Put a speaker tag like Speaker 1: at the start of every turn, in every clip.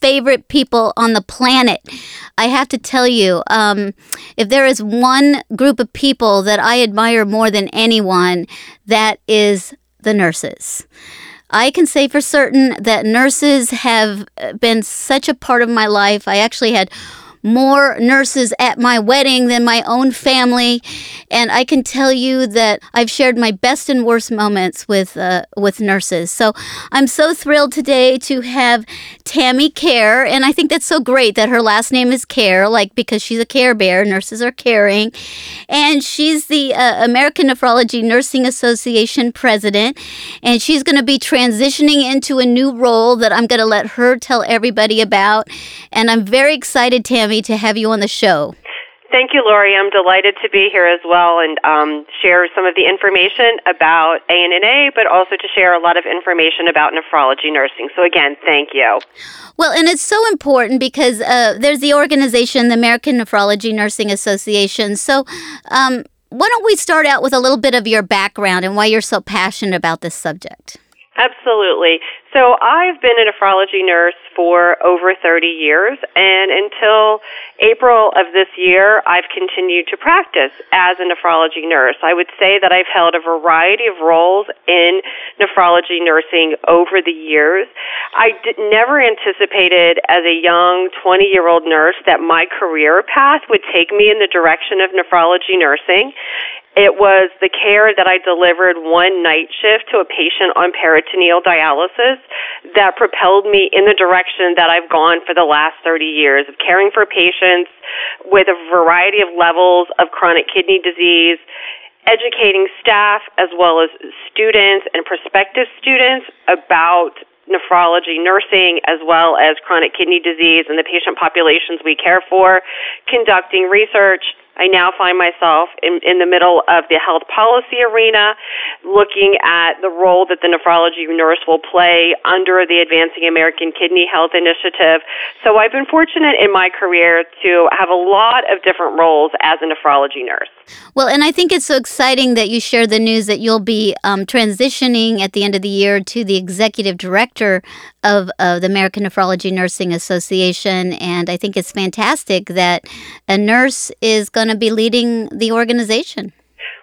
Speaker 1: favorite people on the planet. I have to tell you, um, if there is one group of people that I admire more than anyone, that is the nurses. I can say for certain that nurses have been such a part of my life. I actually had more nurses at my wedding than my own family, and I can tell you that I've shared my best and worst moments with uh, with nurses. So I'm so thrilled today to have Tammy Kear, and I think that's so great that her last name is Kear, like because she's a Care Bear. Nurses are caring, and she's the uh, American Nephrology Nursing Association president, and she's going to be transitioning into a new role that I'm going to let her tell everybody about, and I'm very excited, Tammy to have you on the show.
Speaker 2: Thank you, Lori. I'm delighted to be here as well and um, share some of the information about ANNA, but also to share a lot of information about nephrology nursing. So, again, thank you.
Speaker 1: Well, and it's so important because uh, there's the organization, the American Nephrology Nursing Association. So, um, why don't we start out with a little bit of your background and why you're so passionate about this subject?
Speaker 2: Absolutely. So I've been a nephrology nurse for over 30 years, and until April of this year, I've continued to practice as a nephrology nurse. I would say that I've held a variety of roles in nephrology nursing over the years. I never anticipated as a young 20 year old nurse that my career path would take me in the direction of nephrology nursing. It was the care that I delivered one night shift to a patient on peritoneal dialysis that propelled me in the direction that I've gone for the last 30 years of caring for patients with a variety of levels of chronic kidney disease, educating staff as well as students and prospective students about nephrology nursing as well as chronic kidney disease and the patient populations we care for, conducting research, I now find myself in, in the middle of the health policy arena, looking at the role that the nephrology nurse will play under the Advancing American Kidney Health Initiative. So I've been fortunate in my career to have a lot of different roles as a nephrology nurse.
Speaker 1: Well, and I think it's so exciting that you share the news that you'll be um, transitioning at the end of the year to the executive director of uh, the American Nephrology Nursing Association. And I think it's fantastic that a nurse is going to be leading the organization.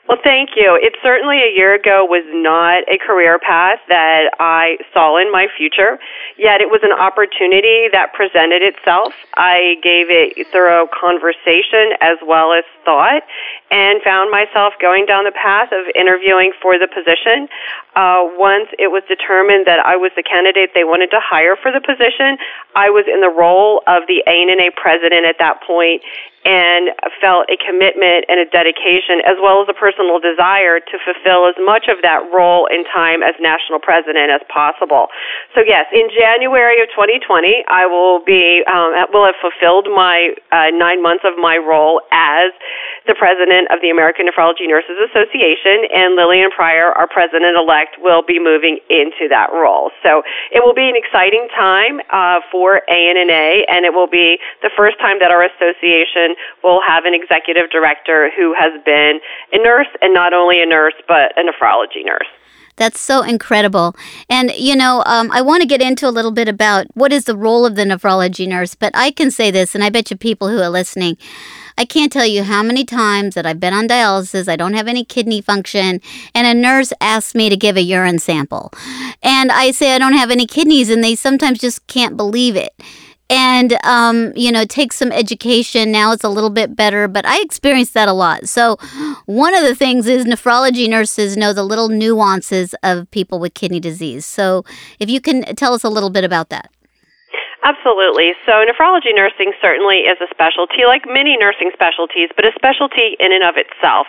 Speaker 2: Well, thank you. It certainly a year ago was not a career path that I saw in my future, yet it was an opportunity that presented itself. I gave it thorough conversation as well as thought and found myself going down the path of interviewing for the position. Uh, once it was determined that I was the candidate they wanted to hire for the position, I was in the role of the ANNA president at that point and felt a commitment and a dedication as well as a personal desire to fulfill as much of that role in time as national president as possible. So yes, in January of 2020, I will be um, will have fulfilled my uh, nine months of my role as the president of the American Nephrology Nurses Association, and Lillian Pryor, our president elect, will be moving into that role. So it will be an exciting time uh, for ANNA, and it will be the first time that our association will have an executive director who has been a nurse, and not only a nurse, but a nephrology nurse.
Speaker 1: That's so incredible. And, you know, um, I want to get into a little bit about what is the role of the nephrology nurse, but I can say this, and I bet you people who are listening, I can't tell you how many times that I've been on dialysis, I don't have any kidney function, and a nurse asks me to give a urine sample. And I say I don't have any kidneys, and they sometimes just can't believe it and um, you know take some education. Now it's a little bit better but i experienced that a lot. So one of the things is nephrology nurses know the little nuances of people with kidney disease. So if you can tell us a little bit about that
Speaker 2: Absolutely. So, nephrology nursing certainly is a specialty, like many nursing specialties, but a specialty in and of itself.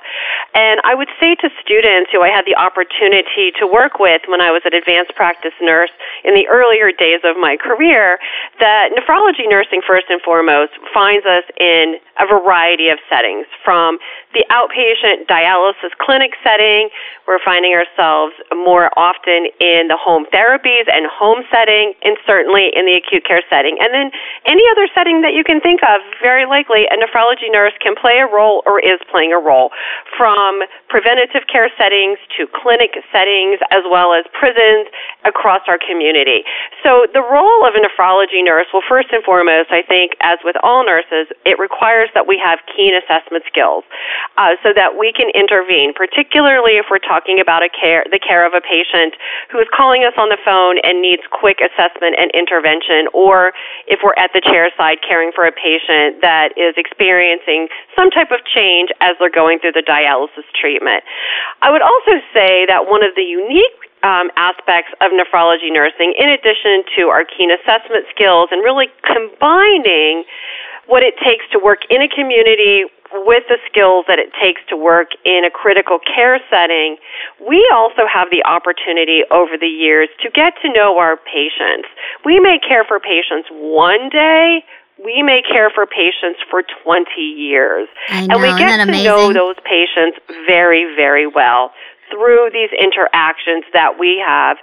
Speaker 2: And I would say to students who I had the opportunity to work with when I was an advanced practice nurse in the earlier days of my career that nephrology nursing, first and foremost, finds us in a variety of settings from the outpatient dialysis clinic setting. We're finding ourselves more often in the home therapies and home setting, and certainly in the acute care setting. And then any other setting that you can think of, very likely a nephrology nurse can play a role or is playing a role, from preventative care settings to clinic settings, as well as prisons across our community. So the role of a nephrology nurse, well, first and foremost, I think, as with all nurses, it requires that we have keen assessment skills uh, so that we can intervene, particularly if we're talking about a care, the care of a patient who is calling us on the phone and needs quick assessment and intervention, or if we're at the chair side caring for a patient that is experiencing some type of change as they're going through the dialysis treatment. I would also say that one of the unique um, aspects of nephrology nursing, in addition to our keen assessment skills and really combining what it takes to work in a community with the skills that it takes to work in a critical care setting, we also have the opportunity over the years to get to know our patients. We may care for patients one day, we may care for patients for 20 years.
Speaker 1: Know,
Speaker 2: and we get
Speaker 1: to
Speaker 2: amazing? know those patients very, very well through these interactions that we have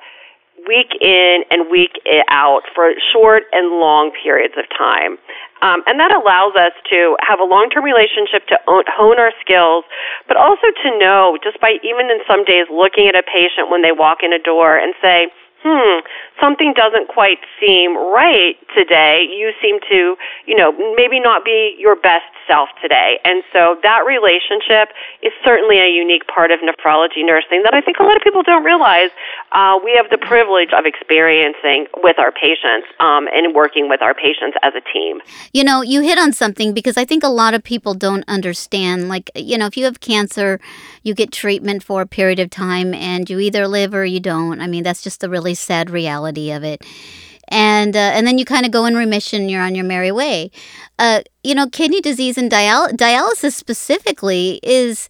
Speaker 2: week in and week out for short and long periods of time. Um, and that allows us to have a long term relationship to hone our skills, but also to know, just by even in some days looking at a patient when they walk in a door and say, hmm, something doesn't quite seem right today. You seem to, you know, maybe not be your best self today. And so that relationship is certainly a unique part of nephrology nursing that I think a lot of people don't realize uh, we have the privilege of experiencing with our patients um, and working with our patients as a team.
Speaker 1: You know, you hit on something because I think a lot of people don't understand. Like, you know, if you have cancer, you get treatment for a period of time and you either live or you don't. I mean, that's just the really sad reality of it. And uh, and then you kind of go in remission. You're on your merry way. Uh, you know, kidney disease and dial- dialysis specifically is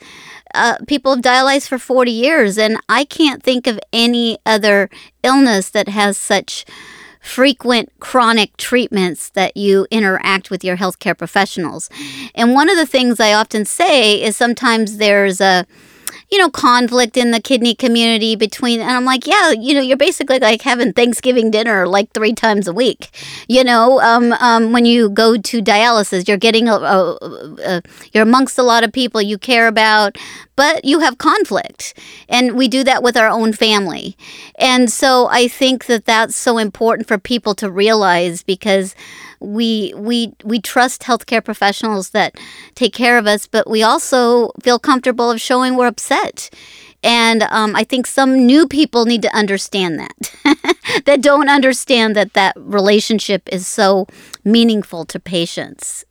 Speaker 1: uh, people have dialyzed for 40 years, and I can't think of any other illness that has such frequent chronic treatments that you interact with your healthcare professionals. And one of the things I often say is sometimes there's a you know, conflict in the kidney community between, and I'm like, yeah, you know, you're basically like having Thanksgiving dinner like three times a week. You know, um, um, when you go to dialysis, you're getting, a, a, a, you're amongst a lot of people you care about, but you have conflict. And we do that with our own family. And so I think that that's so important for people to realize because we we we trust healthcare professionals that take care of us, but we also feel comfortable of showing we're upset. And um, I think some new people need to understand that, that don't understand that that relationship is so meaningful to patients.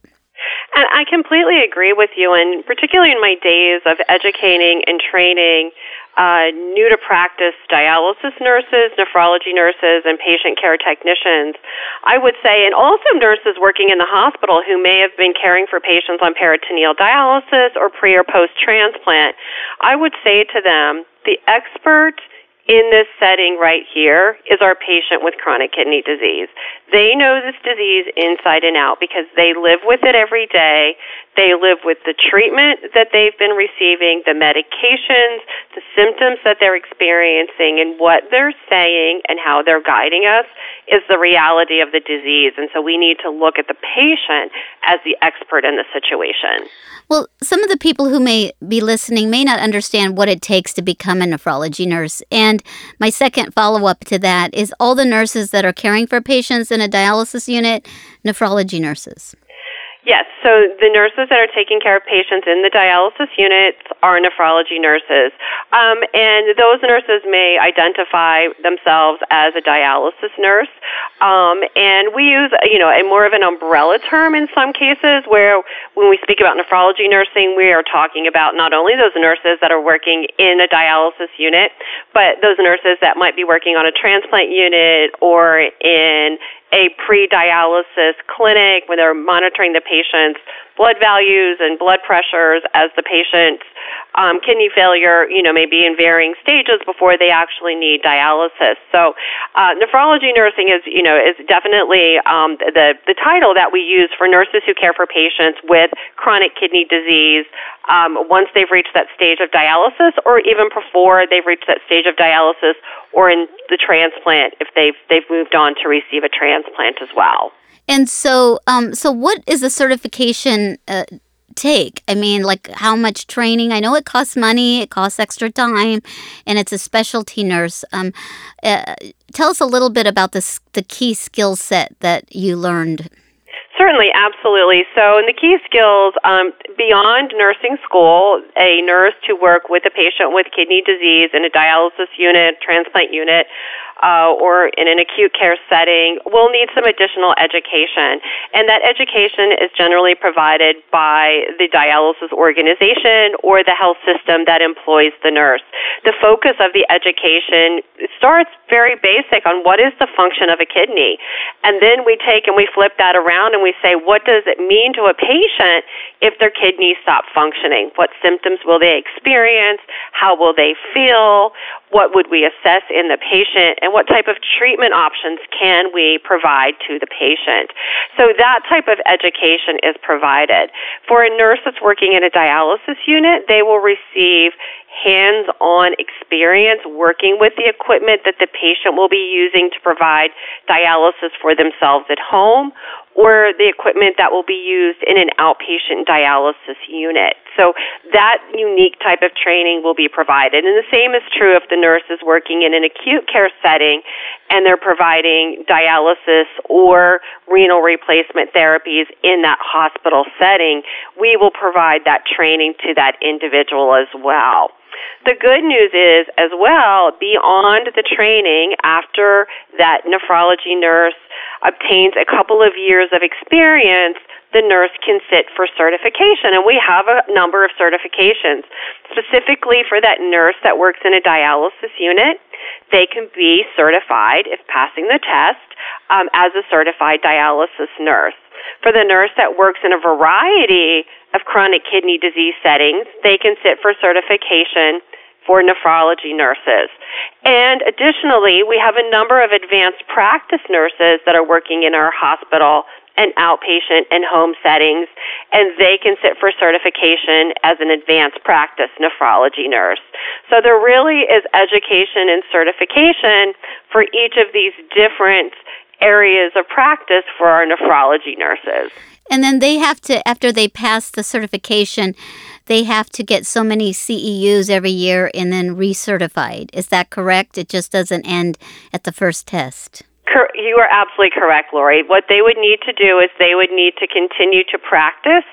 Speaker 2: And I completely agree with you, and particularly in my days of educating and training uh, new to practice dialysis nurses, nephrology nurses, and patient care technicians, I would say, and also nurses working in the hospital who may have been caring for patients on peritoneal dialysis or pre or post transplant, I would say to them, the expert in this setting right here is our patient with chronic kidney disease. They know this disease inside and out because they live with it every day. They live with the treatment that they've been receiving, the medications, the symptoms that they're experiencing, and what they're saying and how they're guiding us is the reality of the disease. And so we need to look at the patient as the expert in the situation.
Speaker 1: Well, some of the people who may be listening may not understand what it takes to become a nephrology nurse. And my second follow up to that is all the nurses that are caring for patients in a dialysis unit, nephrology nurses.
Speaker 2: Yes, so the nurses that are taking care of patients in the dialysis units are nephrology nurses. Um, and those nurses may identify themselves as a dialysis nurse. Um, and we use, you know, a more of an umbrella term in some cases where when we speak about nephrology nursing, we are talking about not only those nurses that are working in a dialysis unit, but those nurses that might be working on a transplant unit or in a pre dialysis clinic when they're monitoring the patient's blood values and blood pressures as the patient's um, kidney failure, you know, may be in varying stages before they actually need dialysis. So, uh, nephrology nursing is, you know, is definitely um, the the title that we use for nurses who care for patients with chronic kidney disease um, once they've reached that stage of dialysis, or even before they've reached that stage of dialysis, or in the transplant if they've they've moved on to receive a transplant as well.
Speaker 1: And so, um, so what is the certification uh, take? I mean, like how much training? I know it costs money, it costs extra time, and it's a specialty nurse. Um, uh, tell us a little bit about this, the key skill set that you learned.
Speaker 2: Certainly, absolutely. So, in the key skills, um, beyond nursing school, a nurse to work with a patient with kidney disease in a dialysis unit, transplant unit, uh, or in an acute care setting will need some additional education. And that education is generally provided by the dialysis organization or the health system that employs the nurse. The focus of the education starts very basic on what is the function of a kidney. And then we take and we flip that around and we say, what does it mean to a patient if their kidneys stop functioning? What symptoms will they experience? How will they feel? What would we assess in the patient? And what type of treatment options can we provide to the patient? So that type of education is provided. For a nurse that's working in a dialysis unit, they will receive hands on experience working with the equipment that the patient will be using to provide dialysis for themselves at home or the equipment that will be used in an outpatient dialysis unit. So that unique type of training will be provided. And the same is true if the nurse is working in an acute care setting and they're providing dialysis or renal replacement therapies in that hospital setting. We will provide that training to that individual as well. The good news is, as well, beyond the training, after that nephrology nurse obtains a couple of years of experience, the nurse can sit for certification. And we have a number of certifications. Specifically for that nurse that works in a dialysis unit, they can be certified, if passing the test, um, as a certified dialysis nurse. For the nurse that works in a variety of chronic kidney disease settings, they can sit for certification for nephrology nurses. And additionally, we have a number of advanced practice nurses that are working in our hospital and outpatient and home settings, and they can sit for certification as an advanced practice nephrology nurse. So there really is education and certification for each of these different areas of practice for our nephrology nurses.
Speaker 1: And then they have to, after they pass the certification, they have to get so many CEUs every year and then recertified. Is that correct? It just doesn't end at the first test.
Speaker 2: You are absolutely correct, Lori. What they would need to do is they would need to continue to practice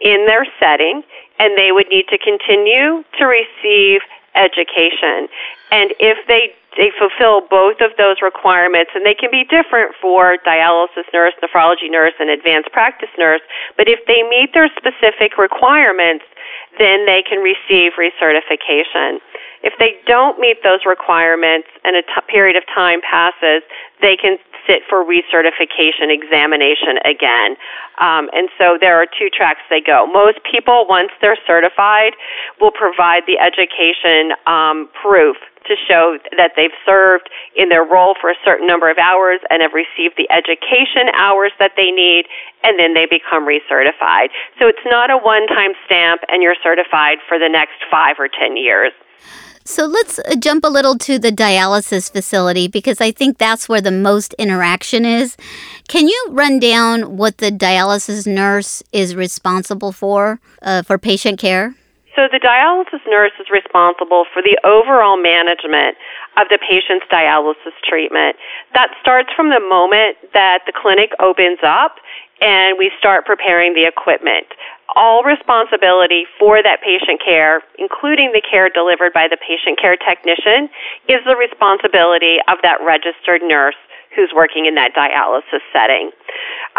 Speaker 2: in their setting and they would need to continue to receive education. And if they they fulfill both of those requirements, and they can be different for dialysis nurse, nephrology nurse, and advanced practice nurse. But if they meet their specific requirements, then they can receive recertification. If they don't meet those requirements and a t- period of time passes, they can sit for recertification examination again. Um, and so there are two tracks they go. Most people, once they're certified, will provide the education um, proof to show that they've served in their role for a certain number of hours and have received the education hours that they need, and then they become recertified. So it's not a one time stamp and you're certified for the next five or ten years.
Speaker 1: So let's uh, jump a little to the dialysis facility because I think that's where the most interaction is. Can you run down what the dialysis nurse is responsible for uh, for patient care?
Speaker 2: So the dialysis nurse is responsible for the overall management of the patient's dialysis treatment. That starts from the moment that the clinic opens up and we start preparing the equipment. All responsibility for that patient care, including the care delivered by the patient care technician, is the responsibility of that registered nurse who's working in that dialysis setting.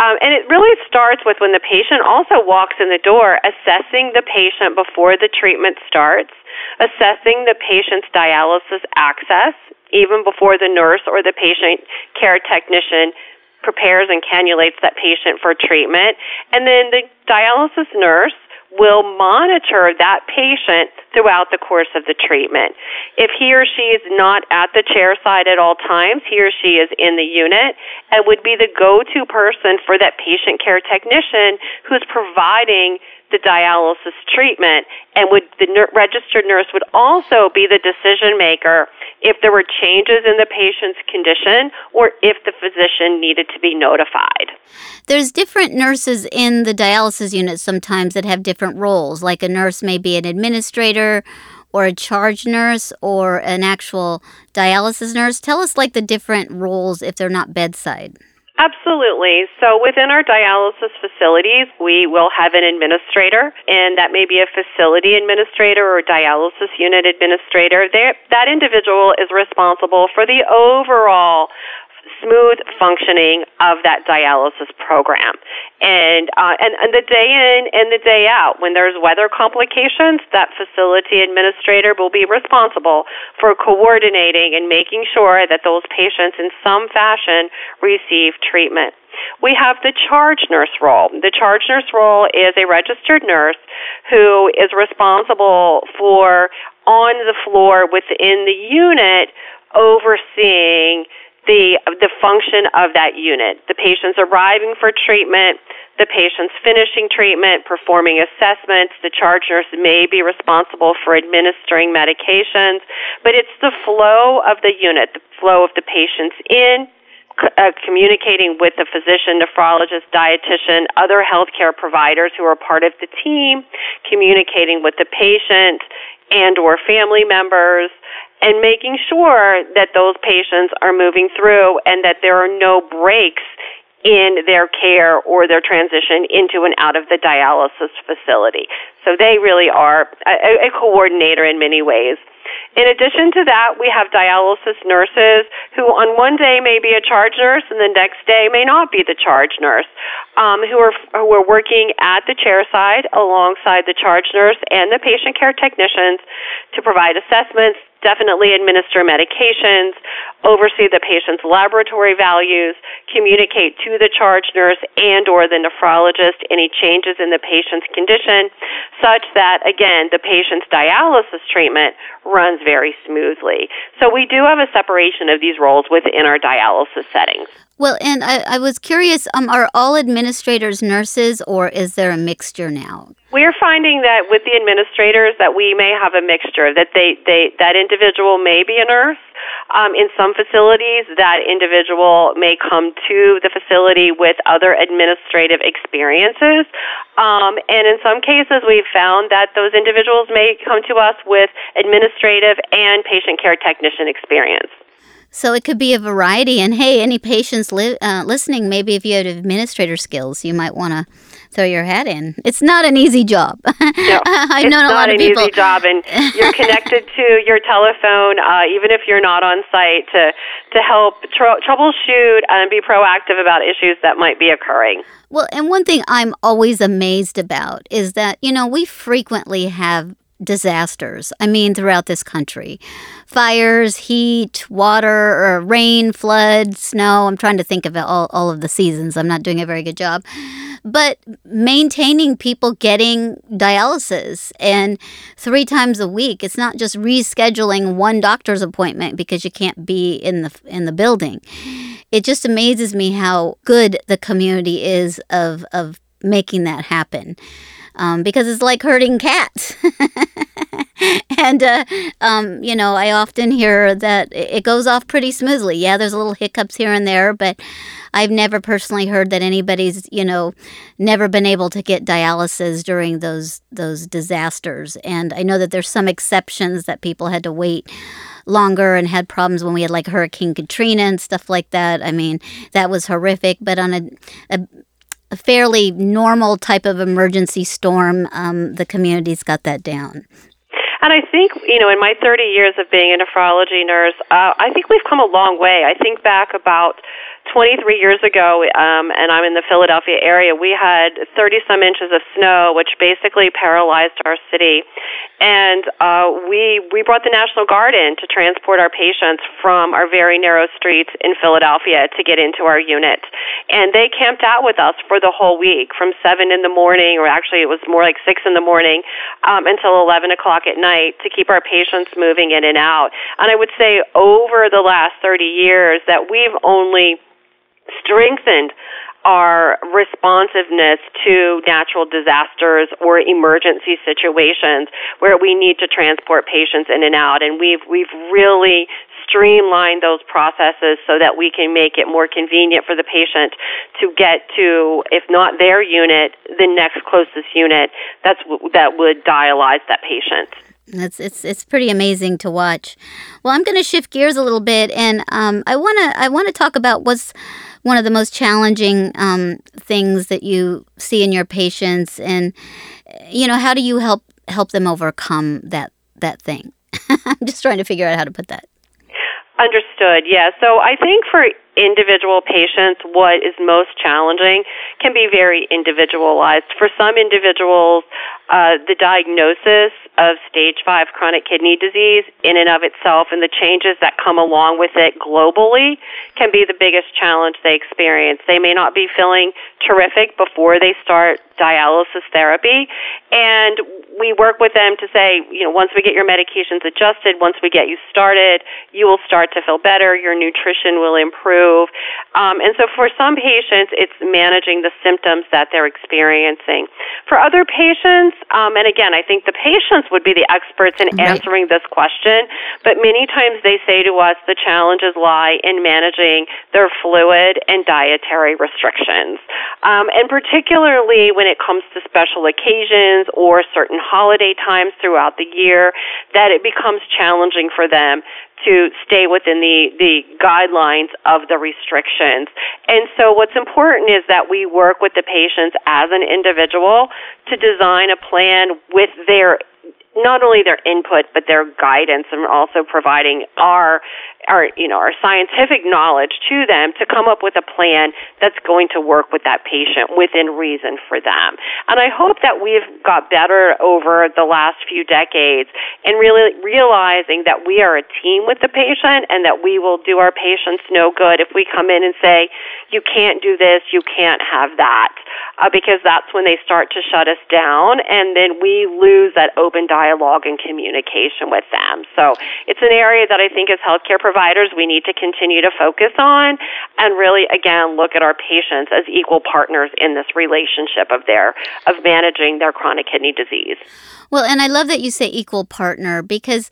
Speaker 2: Um, and it really starts with when the patient also walks in the door, assessing the patient before the treatment starts, assessing the patient's dialysis access, even before the nurse or the patient care technician prepares and cannulates that patient for treatment. And then the dialysis nurse will monitor that patient throughout the course of the treatment. If he or she is not at the chair side at all times, he or she is in the unit and would be the go-to person for that patient care technician who's providing the dialysis treatment and would the registered nurse would also be the decision maker if there were changes in the patient's condition or if the physician needed to be notified.
Speaker 1: There's different nurses in the dialysis unit sometimes that have different roles like a nurse may be an administrator or a charge nurse or an actual dialysis nurse. Tell us like the different roles if they're not bedside.
Speaker 2: Absolutely. So within our dialysis facilities, we will have an administrator, and that may be a facility administrator or dialysis unit administrator. They, that individual is responsible for the overall smooth functioning of that dialysis program. And, uh, and, and the day in and the day out, when there's weather complications, that facility administrator will be responsible for coordinating and making sure that those patients in some fashion receive treatment. We have the charge nurse role. The charge nurse role is a registered nurse who is responsible for on the floor within the unit overseeing the the function of that unit. The patient's arriving for treatment, the patient's finishing treatment, performing assessments. The charge nurse may be responsible for administering medications, but it's the flow of the unit, the flow of the patients in, uh, communicating with the physician, nephrologist, dietitian, other healthcare providers who are part of the team, communicating with the patient and or family members, and making sure that those patients are moving through and that there are no breaks in their care or their transition into and out of the dialysis facility. So they really are a, a coordinator in many ways. In addition to that, we have dialysis nurses who on one day may be a charge nurse and the next day may not be the charge nurse, um, who, are, who are working at the chair side alongside the charge nurse and the patient care technicians to provide assessments, definitely administer medications, oversee the patient's laboratory values, communicate to the charge nurse and or the nephrologist any changes in the patient's condition such that again the patient's dialysis treatment runs very smoothly. So we do have a separation of these roles within our dialysis settings.
Speaker 1: Well, and I, I was curious, um, are all administrators nurses or is there a mixture now?
Speaker 2: We're finding that with the administrators that we may have a mixture, that they, they that individual may be a nurse. Um, in some facilities, that individual may come to the facility with other administrative experiences. Um, and in some cases, we've found that those individuals may come to us with administrative and patient care technician experience.
Speaker 1: So it could be a variety. And hey, any patients li- uh, listening, maybe if you have administrator skills, you might want to throw your hat in. It's not an easy job.
Speaker 2: No, I've known a lot of people. It's not an easy job, and you're connected to your telephone, uh, even if you're not on site, to to help tr- troubleshoot and be proactive about issues that might be occurring.
Speaker 1: Well, and one thing I'm always amazed about is that you know we frequently have disasters. I mean, throughout this country fires, heat, water, or rain, flood, snow. I'm trying to think of all, all of the seasons. I'm not doing a very good job. But maintaining people getting dialysis and three times a week, it's not just rescheduling one doctor's appointment because you can't be in the in the building. It just amazes me how good the community is of of making that happen um, because it's like herding cats. and, uh, um, you know, I often hear that it goes off pretty smoothly. Yeah, there's a little hiccups here and there, but I've never personally heard that anybody's, you know, never been able to get dialysis during those those disasters. And I know that there's some exceptions that people had to wait longer and had problems when we had like Hurricane Katrina and stuff like that. I mean, that was horrific. But on a, a a fairly normal type of emergency storm, um, the community's got that down.
Speaker 2: And I think, you know, in my 30 years of being a nephrology nurse, uh, I think we've come a long way. I think back about 23 years ago, um, and I'm in the Philadelphia area, we had 30 some inches of snow, which basically paralyzed our city. And uh, we we brought the National Guard in to transport our patients from our very narrow streets in Philadelphia to get into our unit. And they camped out with us for the whole week, from seven in the morning, or actually it was more like six in the morning, um, until 11 o'clock at night to keep our patients moving in and out. And I would say over the last 30 years that we've only strengthened our responsiveness to natural disasters or emergency situations where we need to transport patients in and out and we've we've really streamlined those processes so that we can make it more convenient for the patient to get to if not their unit the next closest unit that's that would dialyze that patient
Speaker 1: it's it's it's pretty amazing to watch. Well, I'm going to shift gears a little bit, and um, I want to I want to talk about what's one of the most challenging um, things that you see in your patients, and you know how do you help help them overcome that that thing? I'm just trying to figure out how to put that.
Speaker 2: Understood. Yeah. So I think for individual patients, what is most challenging can be very individualized. For some individuals, uh, the diagnosis of stage 5 chronic kidney disease in and of itself and the changes that come along with it globally can be the biggest challenge they experience. They may not be feeling terrific before they start dialysis therapy and we work with them to say, you know, once we get your medications adjusted, once we get you started, you will start to feel better, your nutrition will improve improve. Um, and so for some patients, it's managing the symptoms that they're experiencing. For other patients, um, and again, I think the patients would be the experts in right. answering this question, but many times they say to us the challenges lie in managing their fluid and dietary restrictions. Um, and particularly when it comes to special occasions or certain holiday times throughout the year, that it becomes challenging for them to stay within the, the guidelines of the restrictions. And so what's important is that we work with the patients as an individual to design a plan with their not only their input but their guidance and also providing our our you know our scientific knowledge to them to come up with a plan that's going to work with that patient within reason for them. And I hope that we've got better over the last few decades in really realizing that we are a team with the patient and that we will do our patients no good if we come in and say you can't do this, you can't have that. Uh, because that's when they start to shut us down, and then we lose that open dialogue and communication with them. So it's an area that I think as healthcare providers providers we need to continue to focus on and really again look at our patients as equal partners in this relationship of their of managing their chronic kidney disease.
Speaker 1: Well, and I love that you say equal partner because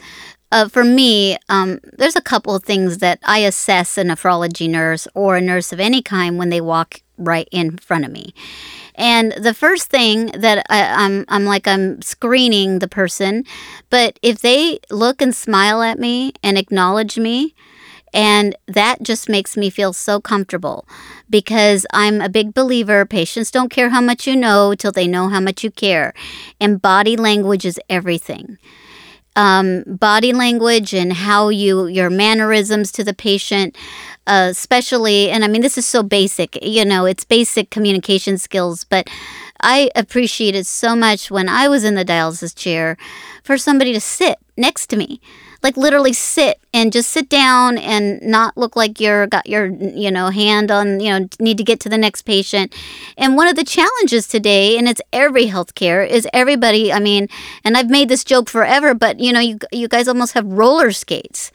Speaker 1: uh, for me, um, there's a couple of things that I assess a nephrology nurse or a nurse of any kind when they walk right in front of me. And the first thing that I, I'm, I'm like, I'm screening the person, but if they look and smile at me and acknowledge me, and that just makes me feel so comfortable because I'm a big believer patients don't care how much you know till they know how much you care. And body language is everything um, body language and how you your mannerisms to the patient uh, especially and i mean this is so basic you know it's basic communication skills but i appreciated so much when i was in the dialysis chair for somebody to sit next to me like literally sit and just sit down and not look like you're got your you know hand on you know need to get to the next patient and one of the challenges today and it's every healthcare is everybody i mean and i've made this joke forever but you know you, you guys almost have roller skates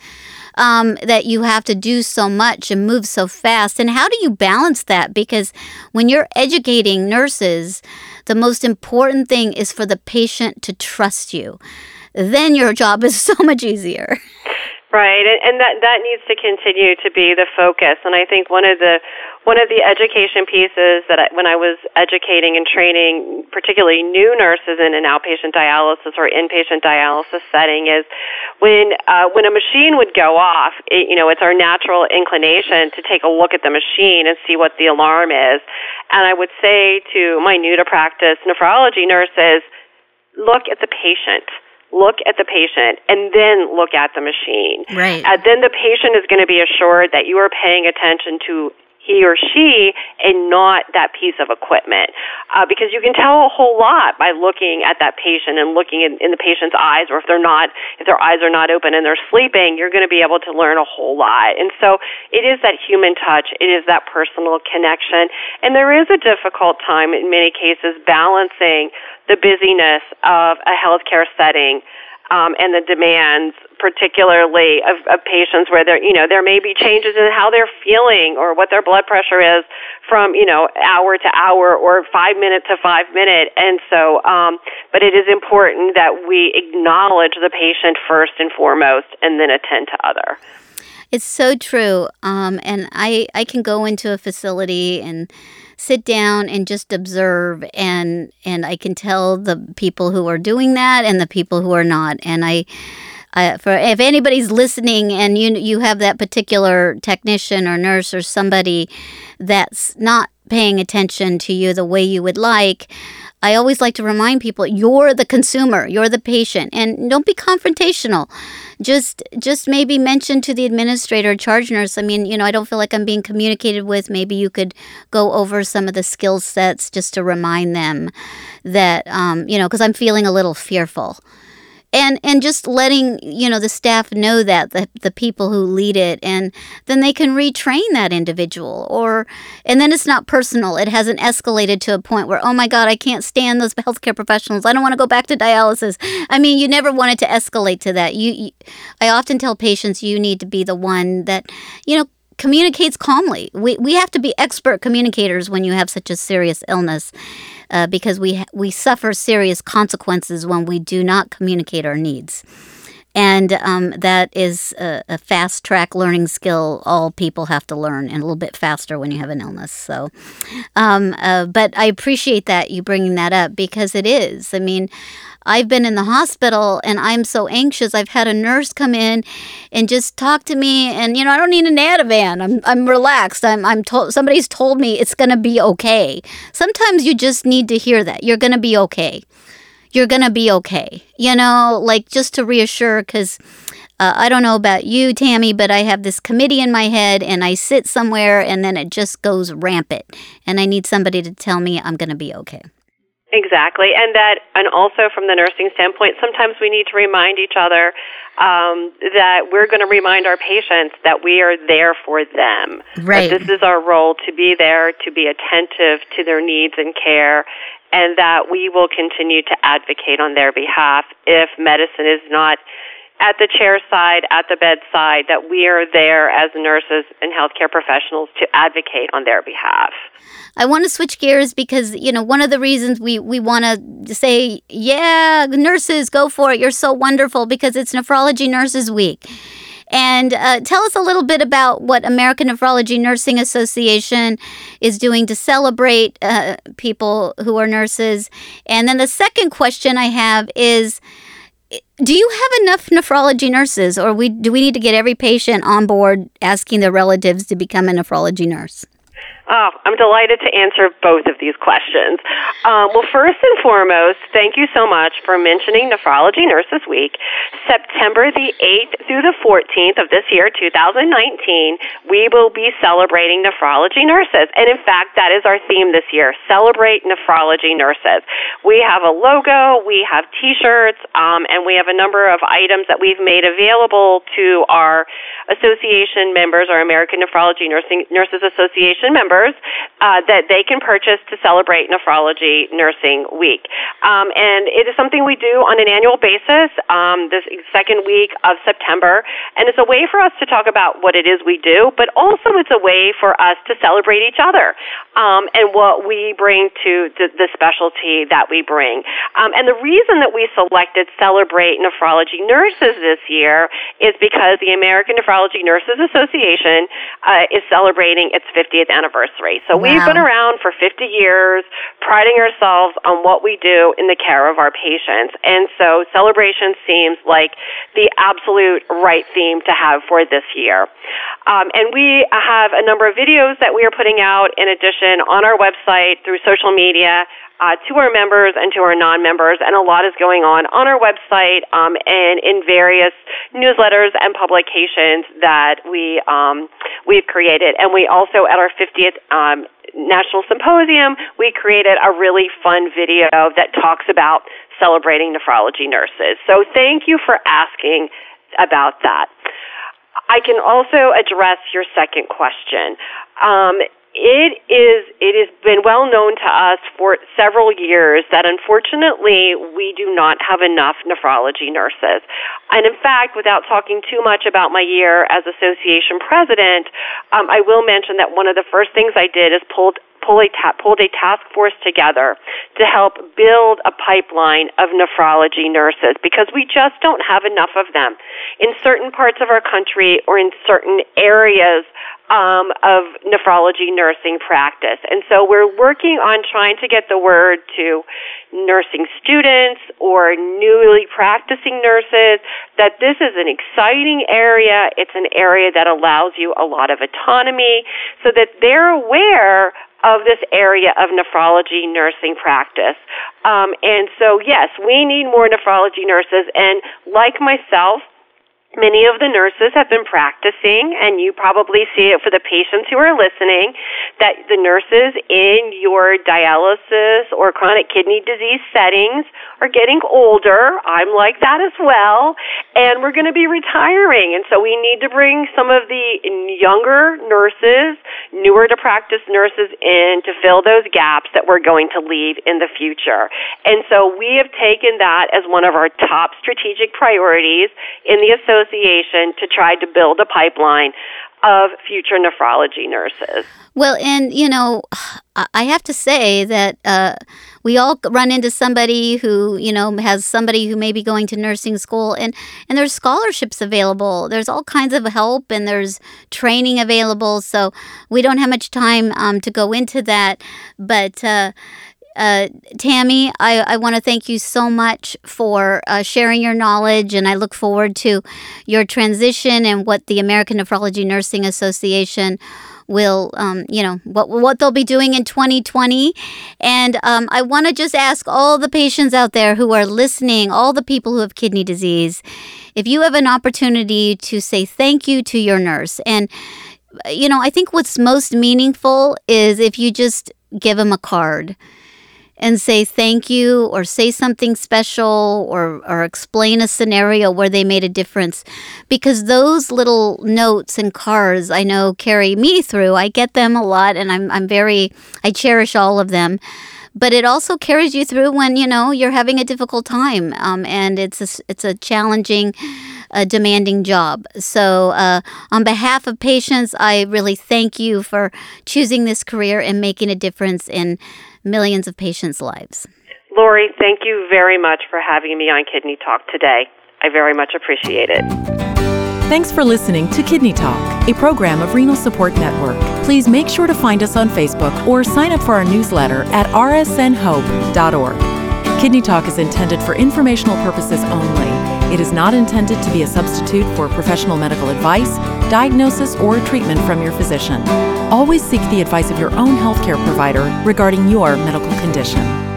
Speaker 1: um, that you have to do so much and move so fast. And how do you balance that? Because when you're educating nurses, the most important thing is for the patient to trust you then your job is so much easier.
Speaker 2: Right, and, that that needs to continue to be the focus. And I think one of the one of the education pieces that I, when I was educating and training, particularly new nurses in an outpatient dialysis or inpatient dialysis setting, is when uh, when a machine would go off. It, you know, it's our natural inclination to take a look at the machine and see what the alarm is. And I would say to my new to practice nephrology nurses, look at the patient look at the patient and then look at the machine.
Speaker 1: Right.
Speaker 2: And then the patient is going to be assured that you are paying attention to he or she and not that piece of equipment. Uh, because you can tell a whole lot by looking at that patient and looking in, in the patient's eyes, or if they're not, if their eyes are not open and they're sleeping, you're going to be able to learn a whole lot. And so it is that human touch, it is that personal connection, and there is a difficult time in many cases balancing the busyness of a healthcare setting um, and the demands, particularly of, of patients where there, you know, there may be changes in how they're feeling or what their blood pressure is from, you know, hour to hour or five minute to five minute. And so, um, but it is important that we acknowledge the patient first and foremost, and then attend to other.
Speaker 1: It's so true. Um, and I, I can go into a facility and sit down and just observe and and I can tell the people who are doing that and the people who are not. And I uh, for if anybody's listening and you you have that particular technician or nurse or somebody that's not paying attention to you the way you would like I always like to remind people you're the consumer, you're the patient, and don't be confrontational. Just just maybe mention to the administrator, charge nurse. I mean, you know, I don't feel like I'm being communicated with. Maybe you could go over some of the skill sets just to remind them that, um, you know, because I'm feeling a little fearful and and just letting you know the staff know that the, the people who lead it and then they can retrain that individual or and then it's not personal. It hasn't escalated to a point where oh my god i can't stand those healthcare professionals. I don't want to go back to dialysis. I mean you never want it to escalate to that. You, you i often tell patients you need to be the one that you know communicates calmly. We, we have to be expert communicators when you have such a serious illness uh, because we we suffer serious consequences when we do not communicate our needs. And um, that is a, a, fast track learning skill all people have to learn, and a little bit faster when you have an illness. So, um, uh, but I appreciate that you bringing that up because it is. I mean, I've been in the hospital and I'm so anxious. I've had a nurse come in and just talk to me, and you know, I don't need an Ativan. I'm I'm relaxed. I'm I'm told somebody's told me it's gonna be okay. Sometimes you just need to hear that you're gonna be okay. You're gonna be okay. You know, like just to reassure, because. Uh, I don't know about you, Tammy, but I have this committee in my head and I sit somewhere and then it just goes rampant. And I need somebody to tell me I'm going to be okay.
Speaker 2: Exactly, and that, and also from the nursing standpoint, sometimes we need to remind each other um, that we're going to remind our patients that we are there for them.
Speaker 1: Right.
Speaker 2: That this is our role to be there, to be attentive to their needs and care, and that we will continue to advocate on their behalf if medicine is not at the chair side, at the bedside, that we are there as nurses and healthcare professionals to advocate on their behalf.
Speaker 1: I want to switch gears because you know one of the reasons we we want to say yeah nurses go for it you're so wonderful because it's nephrology nurses week and uh, tell us a little bit about what American Nephrology Nursing Association is doing to celebrate uh, people who are nurses. And then the second question I have is do you have enough nephrology nurses, or we, do we need to get every patient on board asking their relatives to become a nephrology nurse?
Speaker 2: Oh, I'm delighted to answer both of these questions. Um, well, first and foremost, thank you so much for mentioning Nephrology Nurses Week. September the 8th through the 14th of this year, 2019, we will be celebrating nephrology nurses. And in fact, that is our theme this year celebrate nephrology nurses. We have a logo, we have t shirts, um, and we have a number of items that we've made available to our association members, our American Nephrology Nursing, Nurses Association members uh, that they can purchase to celebrate Nephrology Nursing Week. Um, and it is something we do on an annual basis um, this second week of September. And it's a way for us to talk about what it is we do, but also it's a way for us to celebrate each other um, and what we bring to the, the specialty that we bring. Um, and the reason that we selected Celebrate Nephrology Nurses this year is because the American Nephrology Nurses Association uh, is celebrating its 50th anniversary anniversary. So wow. we've been around for 50 years, priding ourselves on what we do in the care of our patients. And so celebration seems like the absolute right theme to have for this year. Um, and we have a number of videos that we are putting out in addition on our website through social media uh, to our members and to our non-members, and a lot is going on on our website um, and in various newsletters and publications that we um, we've created. And we also at our 50th um, National Symposium, we created a really fun video that talks about celebrating nephrology nurses. So thank you for asking about that. I can also address your second question. Um, it is it has been well known to us for several years that unfortunately we do not have enough nephrology nurses. And in fact, without talking too much about my year as association president, um, I will mention that one of the first things I did is pulled pull a ta- pulled a task force together to help build a pipeline of nephrology nurses because we just don't have enough of them in certain parts of our country or in certain areas um, of nephrology nursing practice. And so we're working on trying to get the word to nursing students or newly practicing nurses that this is an exciting area. It's an area that allows you a lot of autonomy so that they're aware of this area of nephrology nursing practice. Um, and so, yes, we need more nephrology nurses. And like myself, Many of the nurses have been practicing, and you probably see it for the patients who are listening, that the nurses in your dialysis or chronic kidney disease settings are getting older. I'm like that as well, and we're going to be retiring. And so we need to bring some of the younger nurses, newer to practice nurses in to fill those gaps that we're going to leave in the future. And so we have taken that as one of our top strategic priorities in the association Association to try to build a pipeline of future nephrology nurses.
Speaker 1: Well, and you know, I have to say that uh, we all run into somebody who you know has somebody who may be going to nursing school, and and there's scholarships available. There's all kinds of help, and there's training available. So we don't have much time um, to go into that, but. Uh, uh, Tammy, I, I want to thank you so much for uh, sharing your knowledge, and I look forward to your transition and what the American Nephrology Nursing Association will, um, you know, what what they'll be doing in 2020. And um, I want to just ask all the patients out there who are listening, all the people who have kidney disease, if you have an opportunity to say thank you to your nurse, and you know, I think what's most meaningful is if you just give them a card and say thank you or say something special or, or explain a scenario where they made a difference. Because those little notes and cards I know carry me through. I get them a lot and I'm, I'm very, I cherish all of them. But it also carries you through when, you know, you're having a difficult time um, and it's a, it's a challenging, a demanding job. So, uh, on behalf of patients, I really thank you for choosing this career and making a difference in millions of patients' lives.
Speaker 2: Lori, thank you very much for having me on Kidney Talk today. I very much appreciate it.
Speaker 3: Thanks for listening to Kidney Talk, a program of Renal Support Network. Please make sure to find us on Facebook or sign up for our newsletter at rsnhope.org. Kidney Talk is intended for informational purposes only. It is not intended to be a substitute for professional medical advice, diagnosis, or treatment from your physician. Always seek the advice of your own healthcare provider regarding your medical condition.